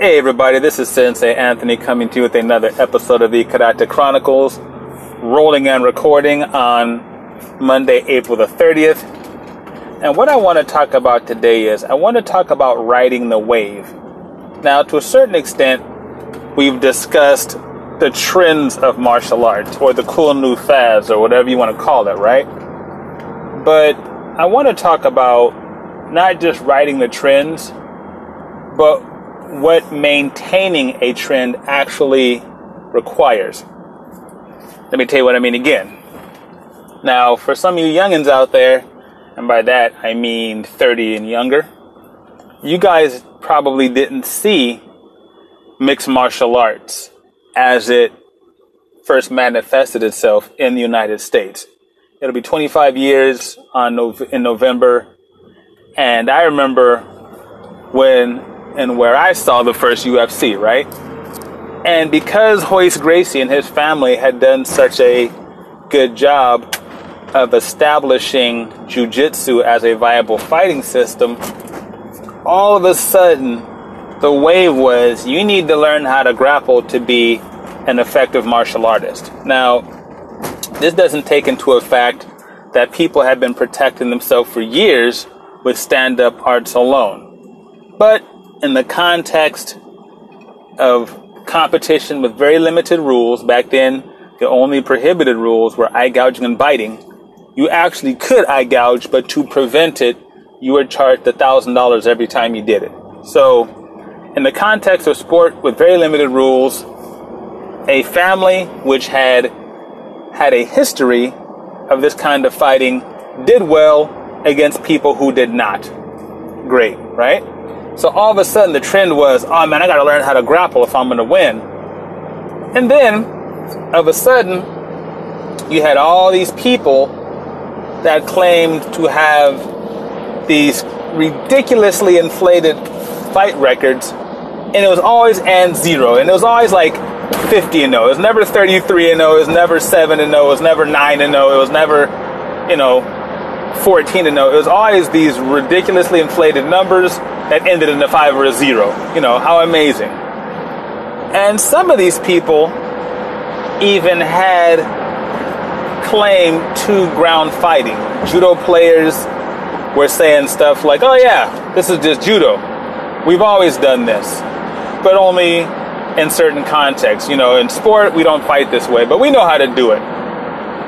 Hey everybody, this is Sensei Anthony coming to you with another episode of the Karate Chronicles, rolling and recording on Monday, April the 30th. And what I want to talk about today is I want to talk about riding the wave. Now, to a certain extent, we've discussed the trends of martial arts or the cool new fads or whatever you want to call it, right? But I want to talk about not just riding the trends, but what maintaining a trend actually requires. Let me tell you what I mean again. Now, for some of you youngins out there, and by that I mean 30 and younger, you guys probably didn't see mixed martial arts as it first manifested itself in the United States. It'll be 25 years on in November, and I remember when and where I saw the first UFC, right? And because Royce Gracie and his family had done such a good job of establishing jiu-jitsu as a viable fighting system, all of a sudden the wave was you need to learn how to grapple to be an effective martial artist. Now, this doesn't take into effect that people have been protecting themselves for years with stand-up arts alone. But in the context of competition with very limited rules, back then the only prohibited rules were eye gouging and biting. You actually could eye gouge, but to prevent it, you were charged $1,000 every time you did it. So, in the context of sport with very limited rules, a family which had had a history of this kind of fighting did well against people who did not. Great, right? So all of a sudden the trend was, oh man, I gotta learn how to grapple if I'm gonna win. And then, of a sudden, you had all these people that claimed to have these ridiculously inflated fight records, and it was always and zero, and it was always like 50 and 0. It was never 33 and 0. It was never 7 and 0. It was never 9 and 0. It was never, you know, 14 and 0. It was always these ridiculously inflated numbers that ended in a five or a zero. You know, how amazing. And some of these people even had claim to ground fighting. Judo players were saying stuff like, oh, yeah, this is just judo. We've always done this, but only in certain contexts. You know, in sport, we don't fight this way, but we know how to do it.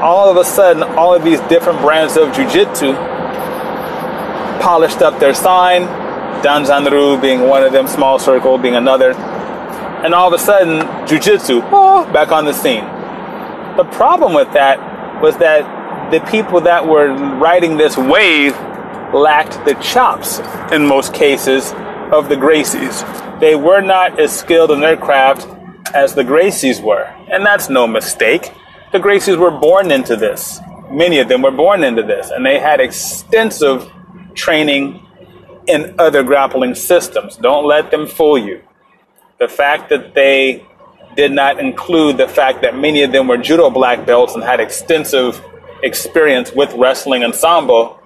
All of a sudden, all of these different brands of jujitsu polished up their sign, Danzan Ryu being one of them, Small Circle being another. And all of a sudden, Jiu-Jitsu, oh, back on the scene. The problem with that was that the people that were riding this wave lacked the chops, in most cases, of the Gracies. They were not as skilled in their craft as the Gracies were. And that's no mistake. The Gracies were born into this. Many of them were born into this. And they had extensive training in other grappling systems. Don't let them fool you. The fact that they did not include the fact that many of them were judo black belts and had extensive experience with wrestling and sambo,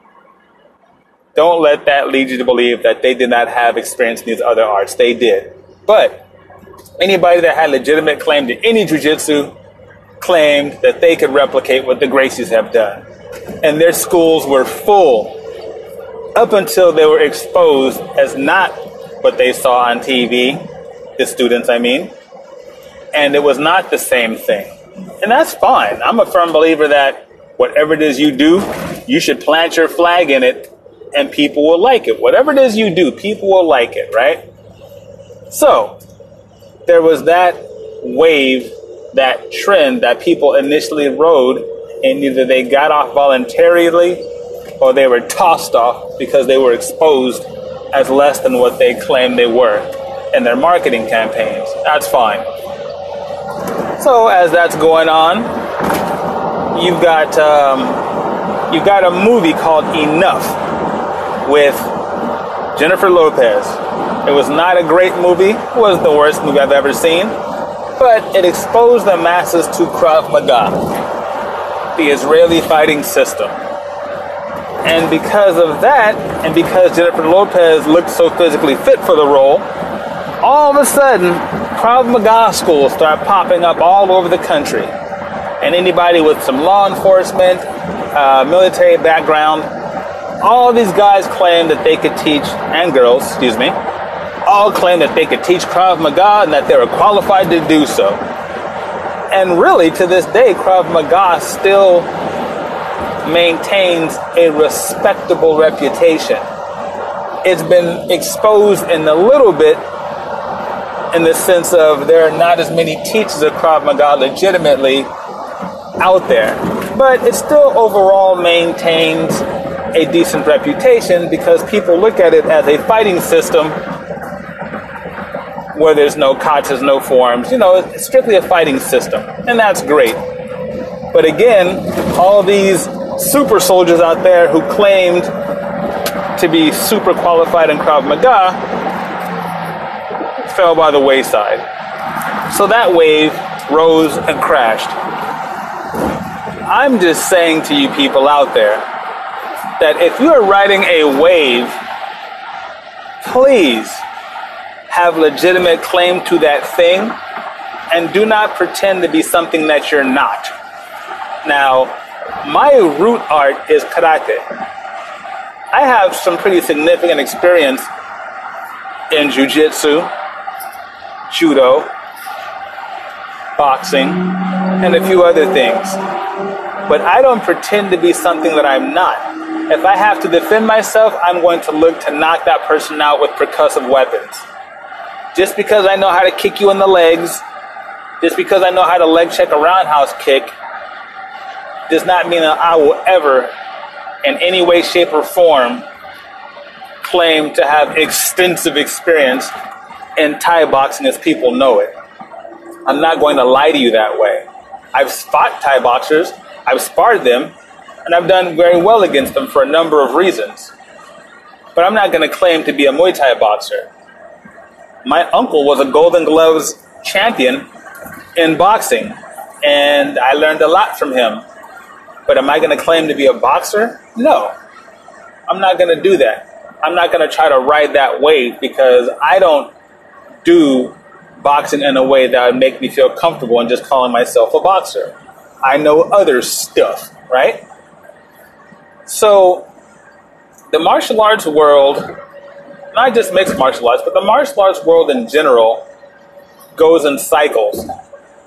don't let that lead you to believe that they did not have experience in these other arts. They did. But anybody that had legitimate claim to any jujitsu claimed that they could replicate what the Gracies have done. And their schools were full up until they were exposed as not what they saw on TV, the students, I mean, and it was not the same thing. And that's fine. I'm a firm believer that whatever it is you do, you should plant your flag in it and people will like it. Whatever it is you do, people will like it, right? So, there was that wave, that trend that people initially rode, and either they got off voluntarily or they were tossed off because they were exposed as less than what they claimed they were in their marketing campaigns. That's fine. So as that's going on, you've got um, you've got a movie called Enough with Jennifer Lopez. It was not a great movie. It wasn't the worst movie I've ever seen, but it exposed the masses to Krav Maga, the Israeli fighting system. And because of that, and because Jennifer Lopez looked so physically fit for the role, all of a sudden, Krav Maga schools start popping up all over the country. And anybody with some law enforcement, uh, military background, all these guys claim that they could teach, and girls, excuse me, all claim that they could teach Krav Maga and that they were qualified to do so. And really, to this day, Krav Maga still maintains a respectable reputation. It's been exposed in a little bit in the sense of there are not as many teachers of Krav Maga legitimately out there. But it still overall maintains a decent reputation because people look at it as a fighting system where there's no katas, no forms. You know, it's strictly a fighting system, and that's great. But again, all these super soldiers out there who claimed to be super qualified in Krav Maga fell by the wayside. So that wave rose and crashed. I'm just saying to you people out there that if you are riding a wave, please have legitimate claim to that thing and do not pretend to be something that you're not. Now, my root art is karate. I have some pretty significant experience in jujitsu, judo, boxing, and a few other things. But I don't pretend to be something that I'm not. If I have to defend myself, I'm going to look to knock that person out with percussive weapons. Just because I know how to kick you in the legs, just because I know how to leg check a roundhouse kick, does not mean that I will ever, in any way, shape, or form, claim to have extensive experience in Thai boxing as people know it. I'm not going to lie to you that way. I've fought Thai boxers, I've sparred them, and I've done very well against them for a number of reasons. But I'm not going to claim to be a Muay Thai boxer my uncle was a Golden Gloves champion in boxing, and I learned a lot from him. But am I going to claim to be a boxer? No. I'm not going to do that. I'm not going to try to ride that wave because I don't do boxing in a way that would make me feel comfortable in just calling myself a boxer. I know other stuff, right? So, the martial arts world not just mixed martial arts, but the martial arts world in general goes in cycles.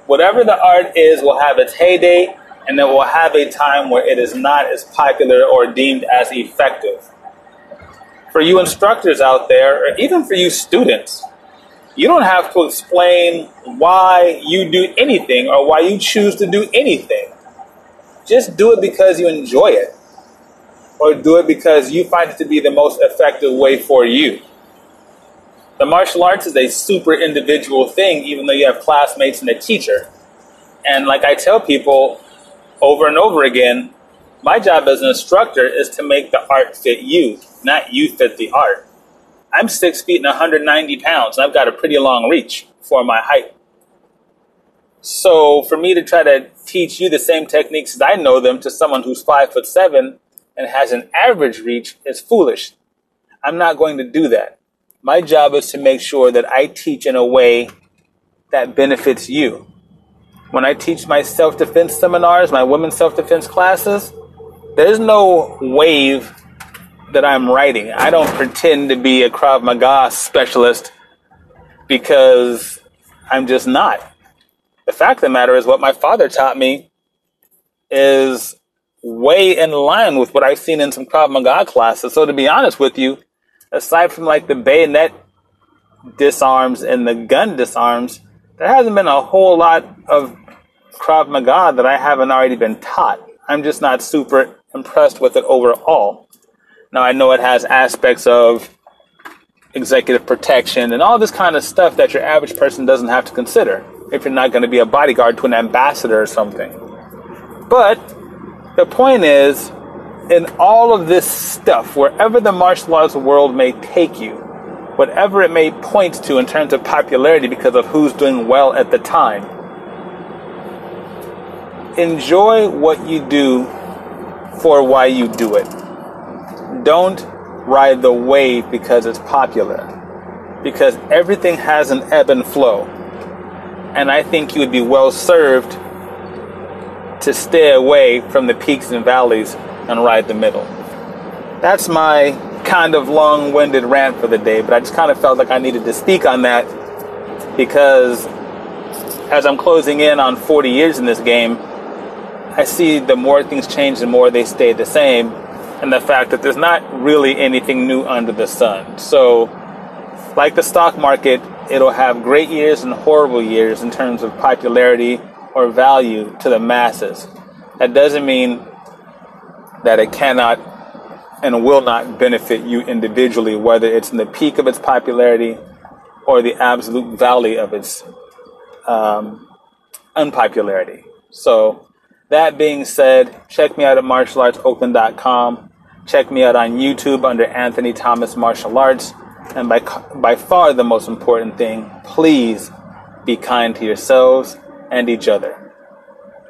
Whatever the art is will have its heyday, and then will have a time where it is not as popular or deemed as effective. For you instructors out there, or even for you students, you don't have to explain why you do anything or why you choose to do anything. Just do it because you enjoy it or do it because you find it to be the most effective way for you. The martial arts is a super individual thing, even though you have classmates and a teacher. And like I tell people over and over again, my job as an instructor is to make the art fit you, not you fit the art. I'm six feet and 190 pounds, and I've got a pretty long reach for my height. So for me to try to teach you the same techniques as I know them to someone who's five foot seven and has an average reach is foolish. I'm not going to do that. My job is to make sure that I teach in a way that benefits you. When I teach my self defense seminars, my women's self defense classes, there's no wave that I'm writing. I don't pretend to be a Krav Maga specialist because I'm just not. The fact of the matter is, what my father taught me is way in line with what I've seen in some Krav Maga classes. So to be honest with you, aside from like the bayonet disarms and the gun disarms, there hasn't been a whole lot of Krav Maga that I haven't already been taught. I'm just not super impressed with it overall. Now I know it has aspects of executive protection and all this kind of stuff that your average person doesn't have to consider if you're not going to be a bodyguard to an ambassador or something. But the point is, in all of this stuff, wherever the martial arts world may take you, whatever it may point to in terms of popularity because of who's doing well at the time, enjoy what you do for why you do it. Don't ride the wave because it's popular. because everything has an ebb and flow. And I think you would be well served to stay away from the peaks and valleys and ride the middle. That's my kind of long winded rant for the day, but I just kind of felt like I needed to speak on that because as I'm closing in on 40 years in this game, I see the more things change, the more they stay the same, and the fact that there's not really anything new under the sun. So, like the stock market, it'll have great years and horrible years in terms of popularity or value to the masses. That doesn't mean that it cannot and will not benefit you individually, whether it's in the peak of its popularity or the absolute valley of its um, unpopularity. So, that being said, check me out at martialartsoakland.com. Check me out on YouTube under Anthony Thomas Martial Arts. And by, by far the most important thing, please be kind to yourselves and each other.